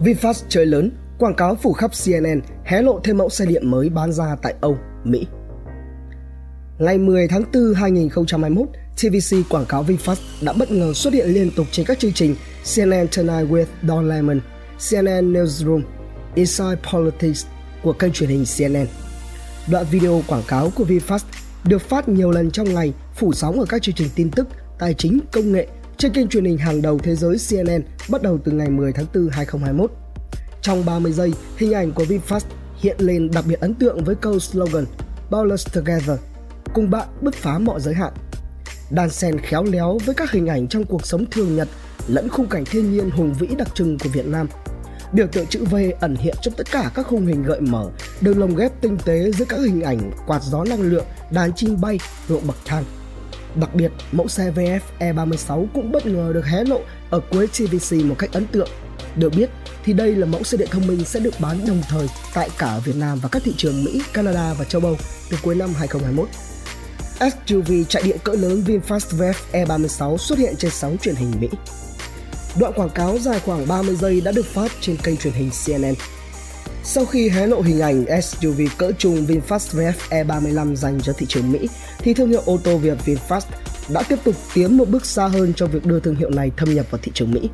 VinFast chơi lớn, quảng cáo phủ khắp CNN hé lộ thêm mẫu xe điện mới bán ra tại Âu, Mỹ. Ngày 10 tháng 4 2021, TVC quảng cáo VinFast đã bất ngờ xuất hiện liên tục trên các chương trình CNN Tonight with Don Lemon, CNN Newsroom, Inside Politics của kênh truyền hình CNN. Đoạn video quảng cáo của VinFast được phát nhiều lần trong ngày, phủ sóng ở các chương trình tin tức, tài chính, công nghệ trên kênh truyền hình hàng đầu thế giới CNN bắt đầu từ ngày 10 tháng 4 2021. Trong 30 giây, hình ảnh của VinFast hiện lên đặc biệt ấn tượng với câu slogan Ballers Together, cùng bạn bứt phá mọi giới hạn. Đan Sen khéo léo với các hình ảnh trong cuộc sống thường nhật lẫn khung cảnh thiên nhiên hùng vĩ đặc trưng của Việt Nam. Biểu tượng chữ V ẩn hiện trong tất cả các khung hình gợi mở, được lồng ghép tinh tế giữa các hình ảnh quạt gió năng lượng, đàn chim bay, ruộng bậc thang. Đặc biệt, mẫu xe VF E36 cũng bất ngờ được hé lộ ở cuối TVC một cách ấn tượng. Được biết thì đây là mẫu xe điện thông minh sẽ được bán đồng thời tại cả Việt Nam và các thị trường Mỹ, Canada và châu Âu từ cuối năm 2021. SUV chạy điện cỡ lớn VinFast VF E36 xuất hiện trên sóng truyền hình Mỹ. Đoạn quảng cáo dài khoảng 30 giây đã được phát trên kênh truyền hình CNN. Sau khi hé lộ hình ảnh SUV cỡ trung VinFast VF E35 dành cho thị trường Mỹ, thì thương hiệu ô tô Việt VinFast đã tiếp tục tiến một bước xa hơn trong việc đưa thương hiệu này thâm nhập vào thị trường Mỹ.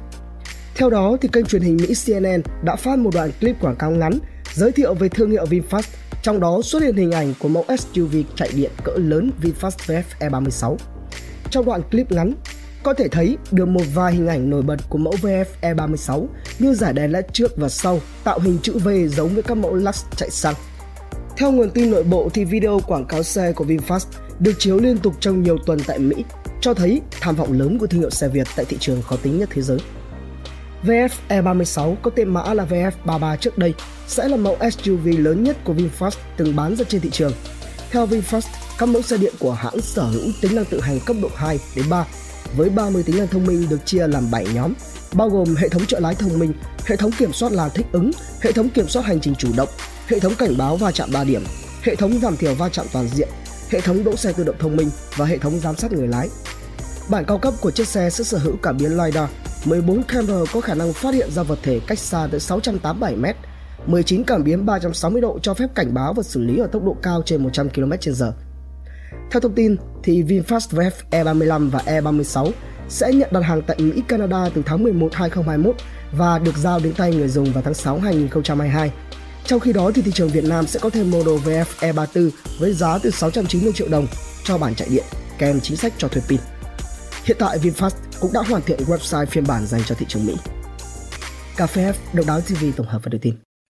Theo đó, thì kênh truyền hình Mỹ CNN đã phát một đoạn clip quảng cáo ngắn giới thiệu về thương hiệu VinFast, trong đó xuất hiện hình ảnh của mẫu SUV chạy điện cỡ lớn VinFast VF E36. Trong đoạn clip ngắn, có thể thấy được một vài hình ảnh nổi bật của mẫu VF E36 như giải đèn led trước và sau tạo hình chữ V giống với các mẫu Lux chạy xăng. Theo nguồn tin nội bộ thì video quảng cáo xe của VinFast được chiếu liên tục trong nhiều tuần tại Mỹ, cho thấy tham vọng lớn của thương hiệu xe Việt tại thị trường khó tính nhất thế giới. VF E36 có tên mã là VF33 trước đây sẽ là mẫu SUV lớn nhất của VinFast từng bán ra trên thị trường. Theo VinFast, các mẫu xe điện của hãng sở hữu tính năng tự hành cấp độ 2 đến 3 với 30 tính năng thông minh được chia làm 7 nhóm, bao gồm hệ thống trợ lái thông minh, hệ thống kiểm soát làn thích ứng, hệ thống kiểm soát hành trình chủ động, hệ thống cảnh báo va chạm 3 điểm, hệ thống giảm thiểu va chạm toàn diện, hệ thống đỗ xe tự động thông minh và hệ thống giám sát người lái. Bản cao cấp của chiếc xe sẽ sở hữu cảm biến LiDAR, 14 camera có khả năng phát hiện ra vật thể cách xa tới 687 m, 19 cảm biến 360 độ cho phép cảnh báo và xử lý ở tốc độ cao trên 100 km/h. Theo thông tin, thì VinFast VF E35 và E36 sẽ nhận đặt hàng tại Mỹ, Canada từ tháng 11 2021 và được giao đến tay người dùng vào tháng 6 2022. Trong khi đó thì thị trường Việt Nam sẽ có thêm model VF E34 với giá từ 690 triệu đồng cho bản chạy điện kèm chính sách cho thuê pin. Hiện tại VinFast cũng đã hoàn thiện website phiên bản dành cho thị trường Mỹ. Cà phê F, độc đáo TV tổng hợp và đưa tin.